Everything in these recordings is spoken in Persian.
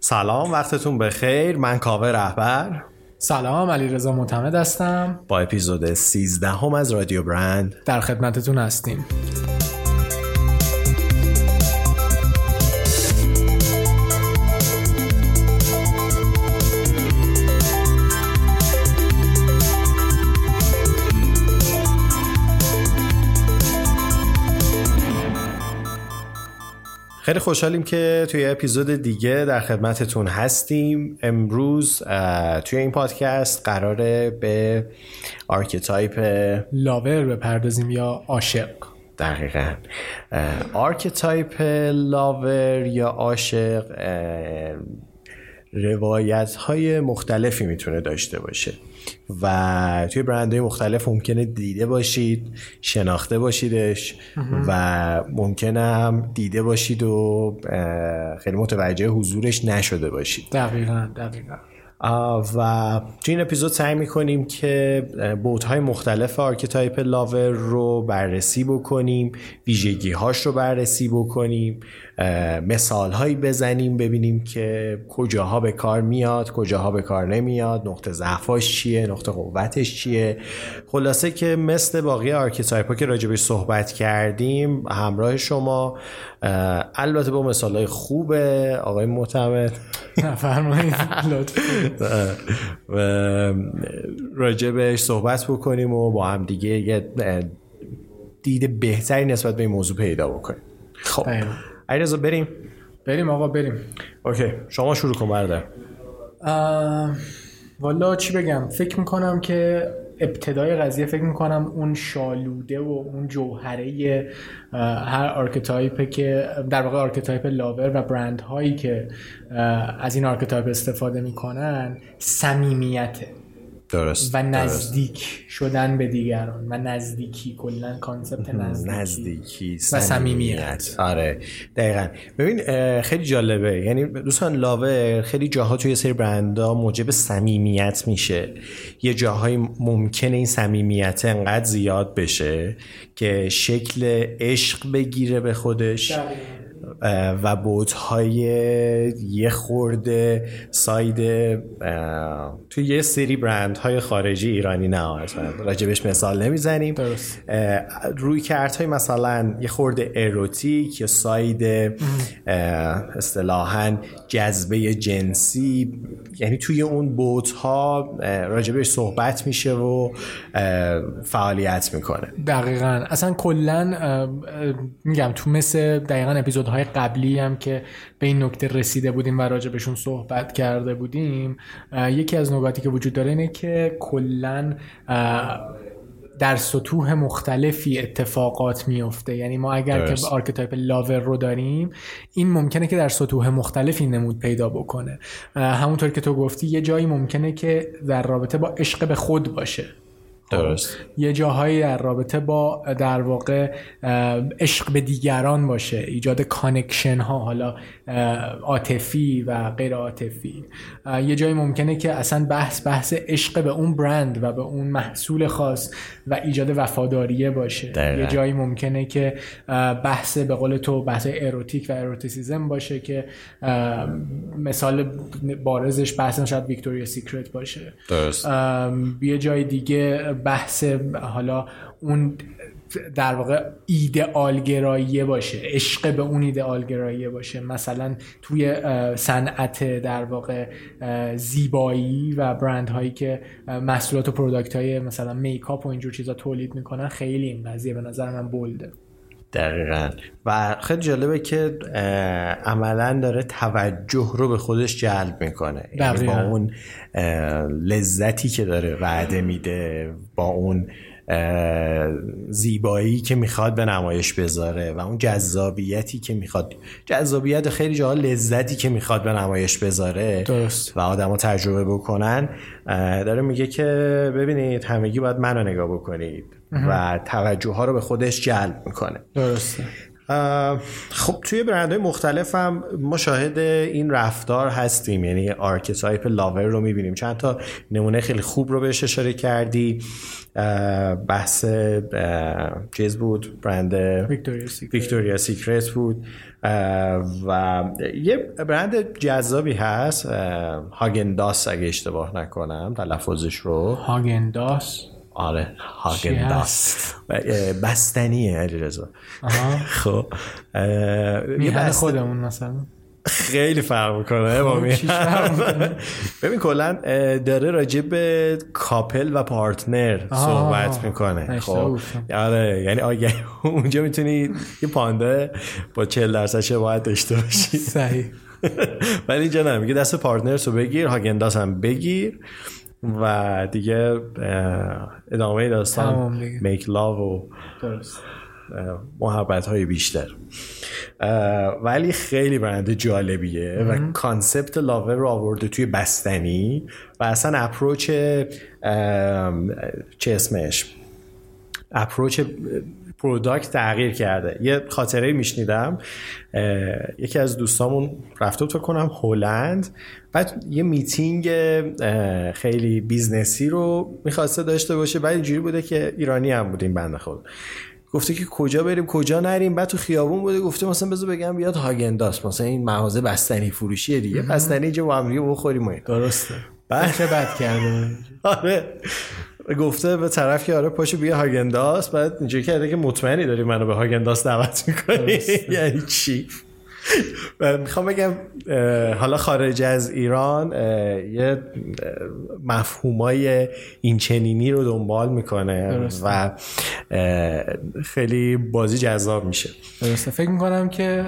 سلام وقتتون بخیر. من کاوه رهبر. سلام علی رضا معتمد هستم. با اپیزود 13 هم از رادیو برند در خدمتتون هستیم. خیلی خوشحالیم که توی اپیزود دیگه در خدمتتون هستیم. امروز توی این پادکست قراره به archetype لاور بپردازیم یا عاشق. دقیقا. archetype lover یا عاشق روایت های مختلفی می‌تونه داشته باشه. و توی برندهای مختلف ممکنه دیده باشید شناخته باشیدش و ممکنه هم دیده باشید و خیلی متوجه حضورش نشده باشید. دقیقا دقیقا. و تو این اپیزود سعی می‌کنیم که بعدهای مختلف archetype lover رو بررسی بکنیم ویژگی هاش رو بررسی بکنیم مثال هایی بزنیم ببینیم که کجاها به کار میاد کجاها به کار نمیاد نقطه ضعفاش چیه نقطه قوتش چیه. خلاصه که مثل باقی archetype ها که راجبش صحبت کردیم همراه شما البته با مثال های خوب آقای معتمد فرمایید. راجبش صحبت بکنیم و با هم دیگه یه دید بهتری نسبت به این موضوع پیدا بکنیم. خب. علیرضا بریم؟ بریم آقا بریم. okay. شما شروع کن برده والا چی بگم؟ فکر می‌کنم که ابتدای قضیه فکر می‌کنم اون شالوده و اون جوهره هر archetype ه که در واقع archetype lover و برند هایی که از این archetype استفاده می‌کنن صمیمیته. درست و نزدیک شدن به دیگران و نزدیکی کلا concept نزدیکی نزدیکی و صمیمیت. آره دقیقا. ببین خیلی جالبه. یعنی دوستان لاور خیلی جاها توی سری برندا موجب صمیمیت میشه. یه جاهای ممکنه این صمیمیت انقدر زیاد بشه که شکل عشق بگیره به خودش. و بوتهای یه خورده ساید توی یه سری برند های خارجی ایرانی نه راجبش مثال نمی‌زنیم. روی کردهای مثلا یه خورده اروتیک یا ساید اصطلاحا جذبه جنسی. یعنی توی اون بوت ها راجبش صحبت میشه و فعالیت می‌کنه. دقیقا. اصلا کلا میگم تو مثل دقیقا اپیزودهای قبلی هم که به این نکته رسیده بودیم و راجبشون صحبت کرده بودیم یکی از نکاتی که وجود داره اینه که کلا در سطوح مختلفی اتفاقات میفته یعنی ما اگر درست. که archetype lover رو داریم این ممکنه که در سطوح مختلفی نمود پیدا بکنه. همونطور که تو گفتی یه جایی ممکنه که در رابطه با عشق به خود باشه. درست. یه جاهایی در رابطه با در واقع عشق به دیگران باشه ایجاد connection ها حالا عاطفی و غیر عاطفی. یه جایی ممکنه که اصلا بحث بحث عشق به اون برند و به اون محصول خاص و ایجاد وفاداریه باشه. دقیقا. یه جایی ممکنه که بحث به قول تو بحث اروتیک و eroticism باشه که مثال بارزش بحث شاید ویکتوریا سیکرت باشه. درست. یه جای دیگه بحث حالا اون در واقع ایدئال گراییه باشه عشق به اون ایدئال گراییه باشه. مثلا توی صنعت در واقع زیبایی و برند هایی که محصولات و product های مثلا makeup و اینجور چیزا تولید می‌کنن خیلی این قضیه به نظر من bold ه. دقیقا. و خیلی جالبه که عملا داره توجه رو به خودش جلب می‌کنه. یعنی با اون لذتی که داره وعده میده با اون زیبایی که می‌خواد به نمایش بذاره و اون جذابیتی که می‌خواد. جذابیت خیلی جاها لذتی که می‌خواد به نمایش بذاره درست. و آدما تجربه بکنن داره میگه که ببینید همگی باید منو نگاه بکنید و توجه ها رو به خودش جلب می‌کنه. درسته. خب توی برندهای مختلف هم ما شاهد این رفتار هستیم. یعنی archetype lover رو می‌بینیم. چند تا نمونه خیلی خوب رو بهش اشاره کردی. بحث چیز بود؟ برند ویکتوریا سیکرت. بود. و یه برند جذابی هست. هاگن‌داز اگه اشتباه نکنم تلفظش رو. هاگن‌داز آره هاگن‌داز بستنیه علی رضا خب میهن خودمون مثلا. خیلی فرق می‌کنه با ببین کلا داره راجع به couple و partner صحبت می‌کنه. خب آره یعنی اگه اونجا می‌تونی یه پاندا با 40 درصد شباهت داشته باشی. صحیح. ولی اینجا نمیگه دست partner رو بگیر هاگن‌داز هم بگیر. و دیگه ادامه داستان make love و محبت های بیشتر. ولی خیلی برند جالبیه و concept lover رو آورده توی بستنی و اصلا approach چه اسمش؟ approach product تغییر کرده. یه خاطره میشنیدم یکی از دوستامون رفته تو کنم هلند. بعد یه میتینگ خیلی business ی رو می‌خواسته داشته باشه. بعد اینجوری بوده که ایرانی هم بودیم بنده خود. گفته که کجا بریم کجا نریم؟ بعد تو خیابون بوده گفته مثلا بذار بگم بیاد هاگن‌داز مثلا این مغازه بستنی فروشیه دیگه. بستنی اینجا با هم بخوریم درسته. بعد بد کرده آره. گفته به طرف که آره پاشو بیا هاگنداس بعد اینجوری کرده که مطمئنی داری منو به هاگنداس دعوت می‌کنی؟ یعنی چی؟ می‌خوام بگم حالا خارج از ایران یه مفهومای این چنینی رو دنبال می‌کنه و خیلی بازی جذاب میشه. درسته. فکر می‌کنم که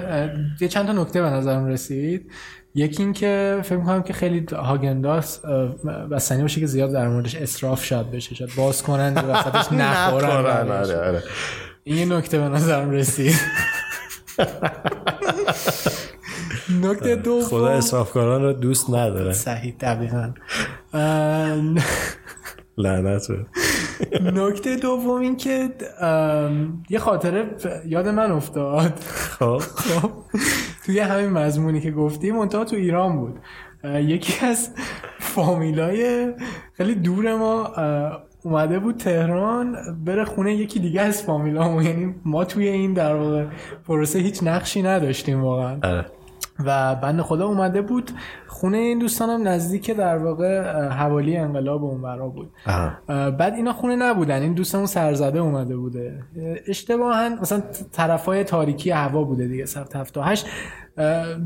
یه چند تا نکته به نظرم رسید. یکی این که فکر می‌کنم که خیلی هاگنداس بستنی باشه که زیاد در موردش اصراف شد بشه شاید باز کنن و وسطش نخورن آره، آره. این یه نکته به نظرم رسید. نکته دو خدا اصرافکاران رو دوست نداره. صحیح دقیقا. لعنت نکته دوم این که یه خاطره یاد من افتاد. خب خب. توی همین مضمونی که گفتیم منتها تو ایران بود. یکی از فامیلای خیلی دور ما اومده بود تهران بره خونه یکی دیگه از فامیلامون. یعنی ما توی این در واقع پروسه هیچ نقشی نداشتیم واقعا. آره. و بند خدا اومده بود خونه این دوستانم نزدیک در واقع حوالی انقلاب اونورا بود. بعد اینا خونه نبودن. این دوستمون سرزده اومده بوده. اشتباها مثلا طرفای تاریکی هوا بوده دیگه سفت هفت هشت.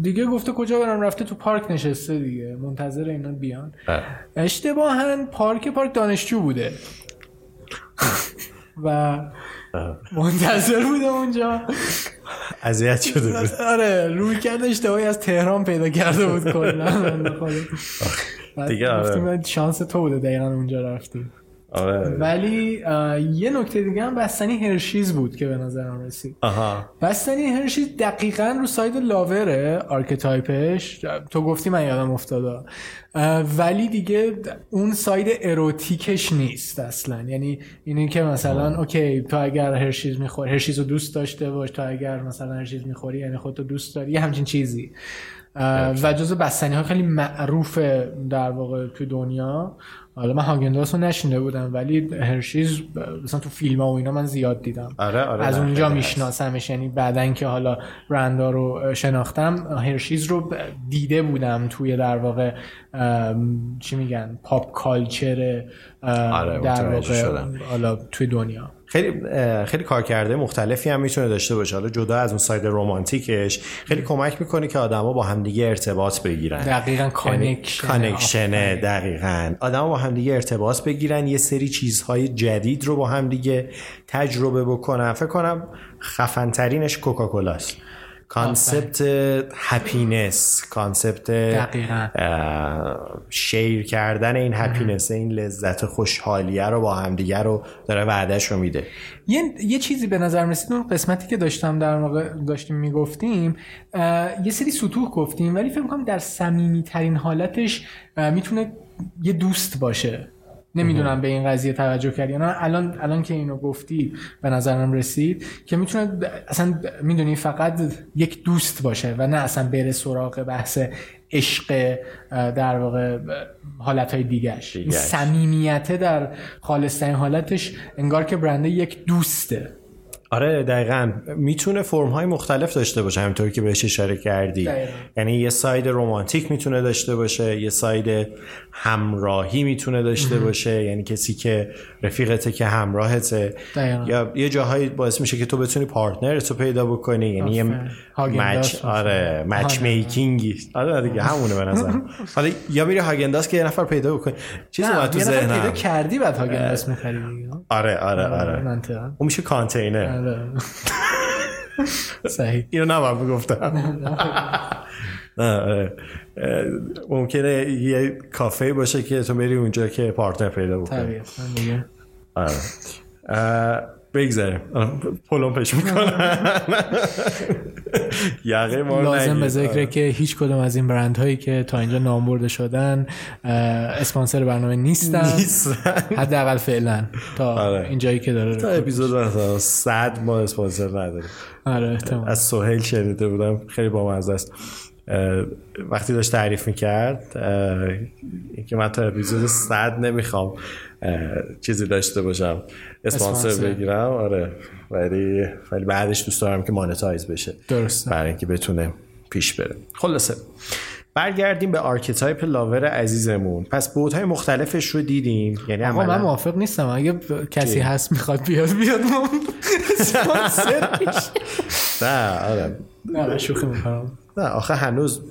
دیگه گفته کجا برم؟ رفته تو پارک نشسته دیگه. منتظر اینا بیان. اشتباها پارک پارک دانشجو بوده. و منتظر بوده اونجا. اذیت شده بود. آره روی کرده اشتباهی از تهران پیدا کرده بود کلا. دیگه آره. شانس تو بوده دقیقا اونجا رفتی. آره. ولی یه نکته دیگه هم بستنی هرشیز بود که به نظرم رسید. آها. بستنی هرشیز دقیقا رو side lover ه archetype ش تو گفتی من یادم افتاده. ولی دیگه اون side اروتیکش نیست اصلا. یعنی اینی که مثلا okay تو اگر هرشیز می‌خوری هرشیز رو دوست داشته باش تو اگر مثلا هرشیز می‌خوری یعنی خودتو دوست داری یه همچین چیزی. و جزو بستنی ها خیلی معروف در واقع تو دنیا. حالا من هاگنداس رو نشینده بودم ولی هرشیز مثلا تو فیلم ها و اینا من زیاد دیدم. آره آره از اونجا میشناسمش. یعنی بعدا که حالا رندا رو شناختم هرشیز رو دیده بودم توی در واقع چی میگن پاپ کالچر آره، در واقع حالا توی دنیا. خیلی خیلی کارکرده مختلفی هم می‌تونه داشته باشه. حالا جدا از اون ساید رمانتیکش خیلی کمک می‌کنه که آدما با همدیگه ارتباط بگیرن. دقیقا connection connection ه دقیقا. آدما با همدیگه ارتباط بگیرن یه سری چیزهای جدید رو با همدیگه تجربه بکنن. فکر کنم خفن ترینش کوکاکولاست concept happiness concept share کردن این happiness این لذت خوشحالیه رو با همدیگه رو داره وعدش رو میده. یه, یه چیزی به نظر رسید اون قسمتی که داشتم در واقع داشتیم می‌گفتیم یه سری سطوح گفتیم ولی فکر کنم در صمیمی ترین حالتش می‌تونه یه دوست باشه. نمی‌دونم به این قضیه توجه کردی الان الان که اینو گفتی به نظرم رسید که می‌تونه اصلا می‌دونی فقط یک دوست باشه و نه اصلا بره سراغ بحث عشق در واقع حالت های دیگهش. این صمیمیته در خالصترین حالتش انگار که برنده یک دوسته. آره دقیقا. می‌تونه فرم های مختلف داشته باشه همینطور که بهش اشاره کردی. یعنی یه side رومانتیک می‌تونه داشته باشه یه side همراهی می‌تونه داشته باشه. یعنی کسی که رفیقته که همراهته. یا یه جاهایی باعث میشه که تو بتونی partner تو پیدا بکنی. یعنی یه match آره match making ی آره دیگه همونه به نظر حالا یا میری هاگن‌داز که یه نفر پیدا بکنی. چیزی اومد تو ذهنم. پیدا کردی بعد هاگنداس می‌خری. آره آره آره اون میشه کانتینر آره. صحیح. اینو نباید بگفتم. نه ممکنه یه کافه باشه که تو بری اونجا که پارتنر پیدا بکنی. آره. بگذاریم. پولون پیش می‌کنم. یقه ما لازم به ذکره که هیچ کدوم از این برند هایی که تا اینجا نام برده شدن اسپانسر برنامه نیستن. حداقل فعلا. تا آره. اینجایی که داره تا اپیزود مثلا 100 ما اسپانسر نداریم. آره از سهیل شنیده بودم خیلی بامزه است. وقتی داشت تعریف می‌کرد که من تا اپیزود 100 نمی‌خوام چیزی داشته باشم اسپانسر بگیرم. آره ولی ولی بعدش دوست دارم که monetize بشه. درسته. برای اینکه بتونه پیش بره. خلاصه برگردیم به archetype lover عزیزمون. پس بعدهای مختلفش رو دیدیم. یعنی آقا من موافق نیستم. اگه کسی هست می‌خواد بیاد بیاد. نه آره. نه شوخی می‌کنم. نه آخه هنوز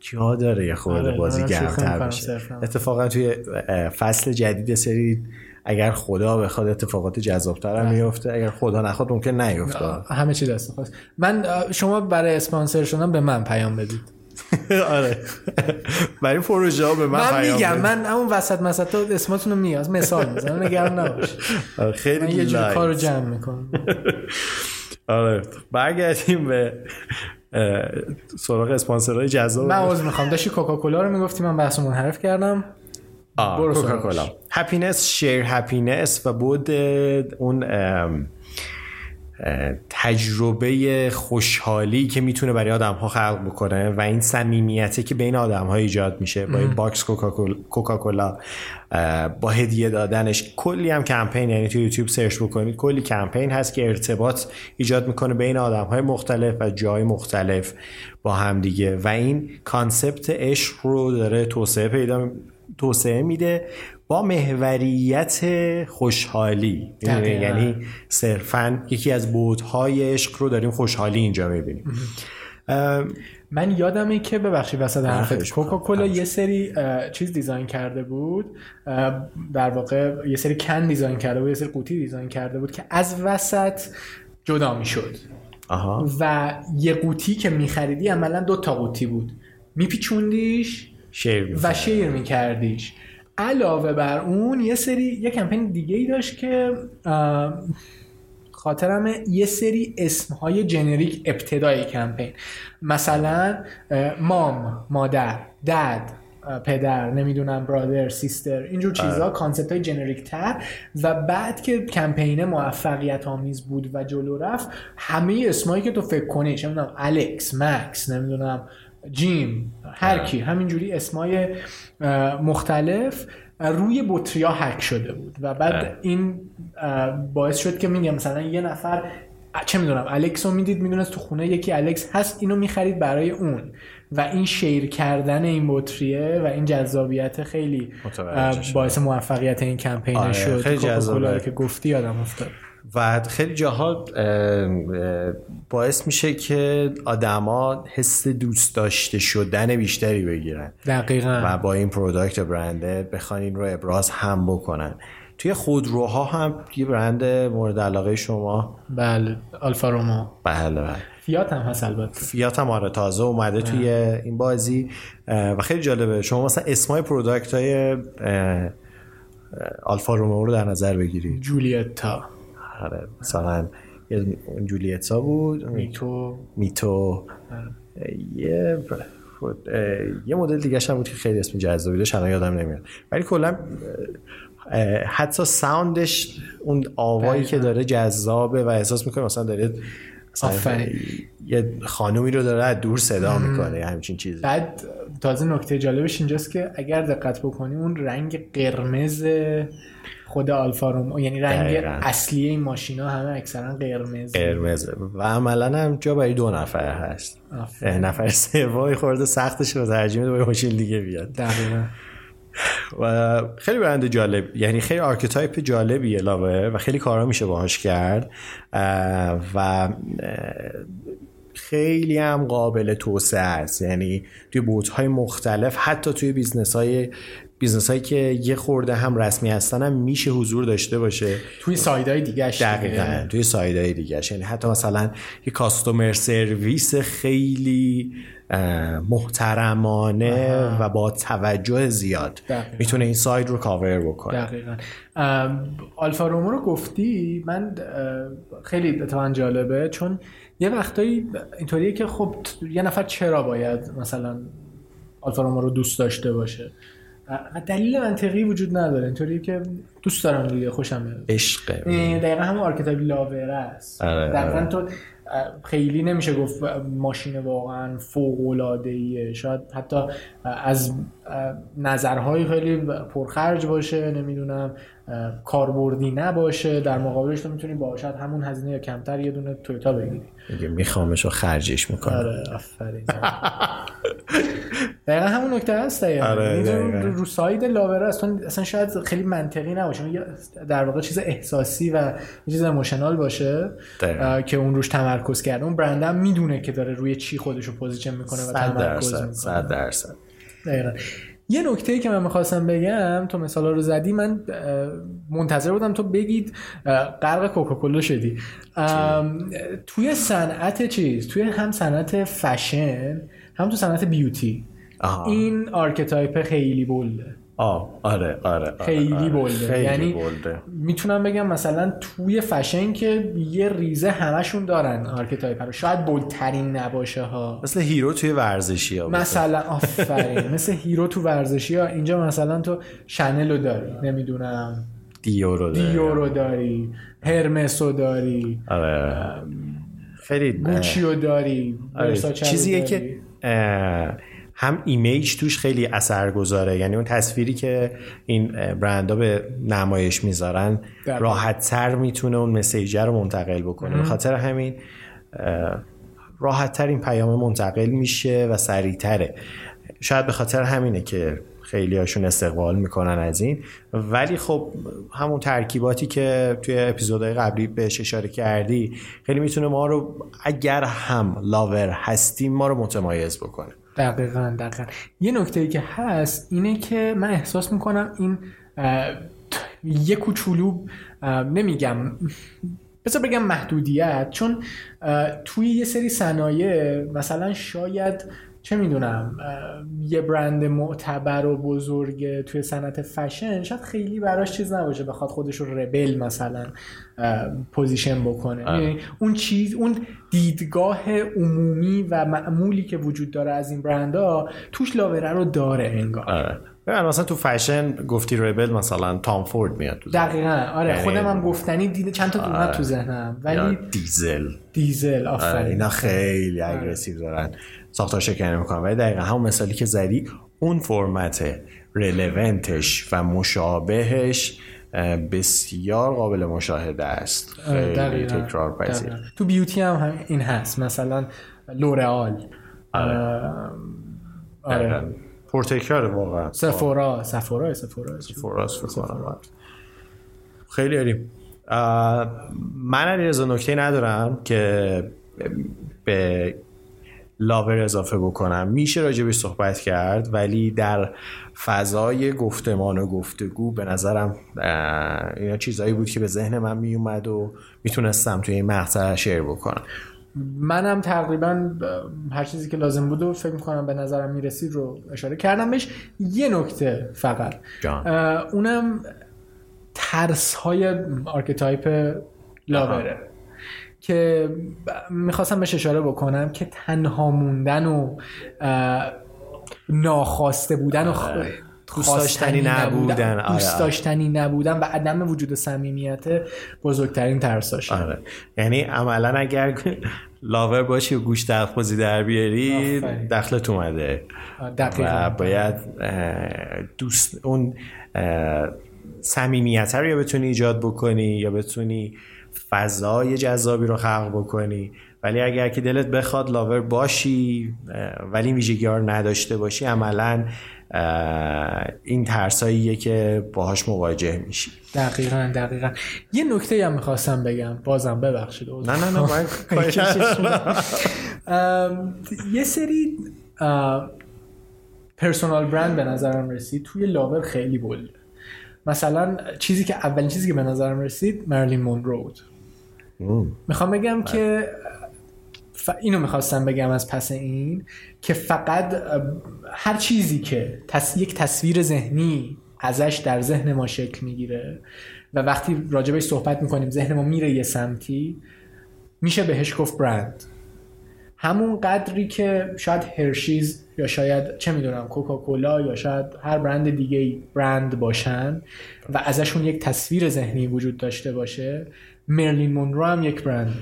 جا داره یه خورده آره، بازی گرمتر بشه. اتفاقا توی فصل جدید سری اگر خدا بخواد اتفاقات جذابتر هم میفته اگر خدا نخواد ممکن نیفته. همه چی دست خواست من شما برای اسپانسر شدن به من پیام بدید. آره. برای پروژه ها به من, من میگم من همون وسط مسط اسماتون رو میاد مثال می‌زنم نگران نباش. آره، خیلی من یه جور کار رو جمع می‌کنم. آره. برگردیم به سراغ اسپانسرهای جذاب. من عذر می‌خوام. داشتی کوکاکولا رو می‌گفتی من بحث منحرف کردم. کوکاکولا. happiness share happiness و بود اون تجربه خوشحالی که می‌تونه برای آدم ها خلق بکنه و این صمیمیتی که بین آدم ها ایجاد میشه با این box کوکاکولا با هدیه دادنش کلی هم کمپین یعنی تو یوتیوب search بکنید کلی کمپین هست که ارتباط ایجاد می‌کنه بین آدم های مختلف و جای مختلف با هم دیگه. و این concept عشق رو داره توسعه پیدا توسعه میده با محوریت خوشحالی. یعنی صرفا یکی از بودهای عشق رو داریم خوشحالی اینجا می‌بینیم. من یادمه که ببخشید وسط حرفت کوکاکولا یه سری چیز design کرده بود در واقع یه سری can design کرده بود یه سری قوطی design کرده بود که از وسط جدا می‌شد. و یه قوطی که میخریدی عملا دو تا قوطی بود. میپیچوندیش share و share میکردیش. علاوه بر اون یه سری یه کمپین دیگه ای داشت که خاطرم یه سری اسمهای generic ابتدای کمپین مثلا mom مادر dad پدر نمی‌دونم brother sister اینجور آره. چیزا concept های generic تر و بعد که کمپین موفقیت آمیز بود و جلو رفت همه اسمایی که تو فکر کنی چه می‌دونم الکس مکس نمی‌دونم جیم هر کی همینجوری اسمای مختلف روی بطریا هک شده بود. و بعد این باعث شد که میگم مثلا یه نفر چه می‌دونم الکس رو می‌دید می‌دونست تو خونه یکی الکس هست اینو می‌خرید برای اون. و این شیر کردن این بطریه و این جذابیت خیلی باعث موفقیت این کمپین آره، شد. خیلی جذابه. که گفتی آدم افتاد. و خیلی جاها باعث میشه که آدما حس دوست داشته شدن بیشتری بگیرن. دقیقا. و با این product برنده بخوان این رو ابراز هم بکنن. توی خودروها هم یه برند مورد علاقه شما؟ بله آلفا رومئو. بله بله. فیات هم هست البته. فیات هم آره تازه اومده توی این بازی. و خیلی جالبه. شما مثلا اسمای product های آلفا رومئو رو در نظر بگیرید. جولیتا. آره مثلا جولیتا بود میتو. میتو. یه یه مدل دیگه هم بود که خیلی اسم جذابی داشت الان یادم نمیاد. ولی کلا حتی sound ش اون آوایی که داره جذابه و احساس می‌کنه مثلا داره یه خانومی رو داره دور صدا می‌کنه همچین چیزی. بعد تازه نکته جالبش اینجاست که اگر دقت بکنی اون رنگ قرمز خود آلفا رومئو یعنی رنگ دقیقا. اصلی این ماشینا همه اکثرا قرمز. قرمز. و عملا هم جا برای دو نفر هست. نفر سومی خورده سختشه ترجیحا با ماشین دیگه بیاد. دقیقا. و خیلی برند جالب یعنی خیلی archetype جالبیه lover و خیلی کارا میشه باهاش کرد. و خیلی هم قابل توسعه است. یعنی توی بوت های مختلف حتی توی business های business هایی که یه خورده هم رسمی هستن هم میشه حضور داشته باشه. توی side های دیگه. دقیقا توی side های دیگه یعنی حتی مثلا یه customer service خیلی محترمانه و با توجه زیاد می‌تونه این side رو کاور بکنه. دقیقا. آلفا رومئو رو گفتی؟ من خیلی اتفاقا جالبه چون یه وقتایی اینطوریه که خب یه نفر چرا باید مثلا آلفا رومئو رو دوست داشته باشه؟ دلیل منطقی وجود نداره. اینطوری که دوست دارم دیگه خوشم عشق. دقیقا همون archetype lover ه است. آره، دقیقا آره. تو خیلی نمیشه گفت ماشین واقعا فوق العاده ایه شاید حتی از نظرهای خیلی پرخرج باشه نمی‌دونم کاربردی نباشه. در مقابلش تو می‌تونی با همون هزینه یا کمتر یه دونه تویوتا بگیری. میگه میخوامش و خرجش می‌کنه آره آفرین. دقیقا همون نکته هست آره رو side lover ه اصلا اصلا شاید خیلی منطقی نباشه. در واقع چیز احساسی و چیز emotional باشه که اون روش تمرکز کرده. اون برندم می‌دونه که داره روی چی خودش رو position می‌کنه و تمرکز می‌کنه. 100 درصد. دقیقا. یه نکته ای که من می‌خواستم بگم تو مثال رو زدی من منتظر بودم تو بگید غرق کوکاکولا شدی. توی صنعت چیز توی هم صنعت فشن هم تو صنعت beauty آها. این archetype خیلی bold ه آه آره آره, آره خیلی آره. bold ه خیلی یعنی bold ه. می‌تونم بگم مثلا توی فشن که یه ریز همشون دارن archetype رو. شاید bold ترین نباشه ها. مثل hero توی ورزشی ها مثلا آفرین. مثل hero تو ورزشی ها. اینجا مثلا تو شنل رو داری. نمی‌دونم. دیو رو داری. دیو رو داری. هرمس رو داری. آره. خیلی گوچی رو داری. آره. چیزیه داری. که اه، هم image توش خیلی اثر گذاره یعنی اون تصویری که این برندها به نمایش می‌ذارن. راحت تر می‌تونه اون message رو منتقل بکنه. به خاطر همین راحت تر این پیام منتقل میشه و سریعتره. شاید به خاطر همینه که خیلی هاشون استقبال می‌کنن از این. ولی خب همون ترکیباتی که توی اپیزودهای قبلی بهش اشاره کردی خیلی می‌تونه ما رو اگر هم لاور هستیم ما رو متمایز بکنه. دقیقا دقیقا. یه نکته ای که هست اینه که من احساس می‌کنم این یه کوچولو نمیگم بذار بگم محدودیت چون توی یه سری صنایع مثلا شاید چه می‌دونم یه برند معتبر و بزرگ توی صنعت فشن شاید خیلی براش چیز نباشه بخواد خودش رو rebel مثلا position بکنه. آره. یعنی اون چیز اون دیدگاه عمومی و معمولی که وجود داره از این برندها توش لاوره رو داره انگار. آره. ببین مثلا تو فشن گفتی rebel مثلا تام فورد میاد تو. دقیقا آره یعنی- خودم هم گفتنی دیده چند تا اومد تو ذهنم ولی دیزل. دیزل آره، آفرین. اینا خیلی aggressive دارن. ساختار شکنی می‌کنن. ولی دقیقا همون مثالی که زدی اون فرمت relevant ش و مشابهش بسیار قابل مشاهده است. آره، خیلی. تکرار پذیر. تو beauty هم, هم این هست. مثلا لورئال. آره. آره. پرتکرار واقعا. سفورا سفورا سفورا. فکر کنم خیلی عالی. من علیرضا نکته ندارم که به لاور اضافه بکنم. میشه راجبش صحبت کرد ولی در فضای گفتمان و گفتگو به نظرم اینا چیزایی بود که به ذهن من میومد و می‌تونستم توی این مقطع شیر بکنم. منم تقریبا هر چیزی که لازم بود و فکر می‌کنم به نظرم می‌رسید رو اشاره کردم بهش یه نکته فقط جان. اونم ترس های archetype Lover ه که می‌خواستم بهش اشاره بکنم که تنها موندن و ناخواسته بودن و. آره. دوست داشتنی نبودن. آره، دوست آره. داشتنی نبودن و عدم وجود صمیمیت بزرگترین ترساشه آره یعنی عملا اگر لاور باشی و گوش تلفظی در بیاری. دخلت اومده. و باید دوست اون صمیمیت رو یا بتونی ایجاد بکنی یا بتونی فضای جذابی رو خلق بکنی ولی اگر که دلت بخواد لاور باشی ولی این ویژگی ها رو نداشته باشی عملا این ترساییه که باهاش مواجه میشی. دقیقا دقیقا. یه نکته هم می‌خواستم بگم. بازم ببخشید. نه نه نه من یه سری پرسونال برند به نظرم رسید. توی لاور خیلی بول مثلا چیزی که اولین چیزی که به نظرم رسید مرلین مونرو بود. می‌خوام بگم که ف... اینو می‌خواستم بگم از پس این که فقط هر چیزی که تص... یک تصویر ذهنی ازش در ذهن ما شکل می‌گیره و وقتی راجبش صحبت می‌کنیم ذهن ما میره یه سمتی میشه بهش گفت برند. همون قدری که شاید هرشیز یا شاید چه می‌دونم کوکاکولا یا شاید هر برند دیگه برند باشن و ازشون یک تصویر ذهنی وجود داشته باشه مرلین مونرو هم یک برند.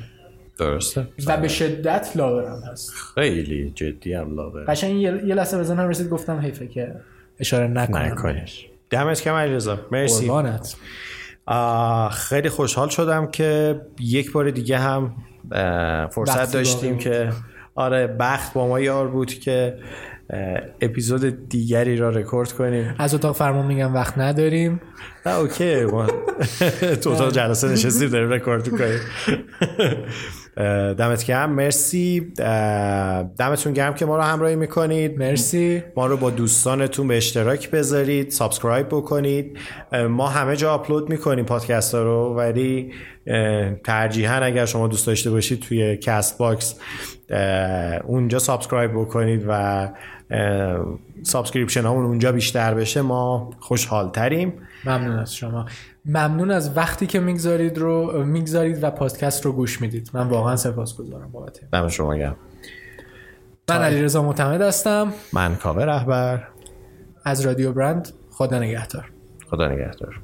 درسته؟ و به شدت لاور هم هست. خیلی جدی هم لاور قشنگ یه, یه لحظه به ذهنم رسید گفتم حیفه که اشاره نکنم. نکنش دمت گرم علیرضا. مرسی. قربانت. خیلی خوشحال شدم که یک بار دیگه هم فرصت داشتیم که آره بخت با ما یار بود که اپیزود دیگری را رکورد کنیم. از اتاق فرمان میگم وقت نداریم. نه okay. ما تو اتاق جلسه نشستیم داریم رکورد می‌کنیم. دمت گرم. مرسی. دمتون گرم که ما رو همراهی می‌کنید. مرسی. ما رو با دوستانتون به اشتراک بذارید. subscribe بکنید. ما همه جا آپلود می‌کنیم پادکست ها رو ولی ترجیحاً اگر شما دوست داشته باشید توی Castbox اونجا subscribe بکنید و subscription هامون اونجا بیشتر بشه ما خوشحال تریم ممنون از شما. ممنون از وقتی که می‌گذارید رو می‌گذارید و پادکست رو گوش می‌دید. من واقعا سپاسگزارم بابت. دم شما گرم. من علیرضا معتمد هستم. من کاوه رهبر. از رادیو برند خدا نگهدار. خدا نگهدار.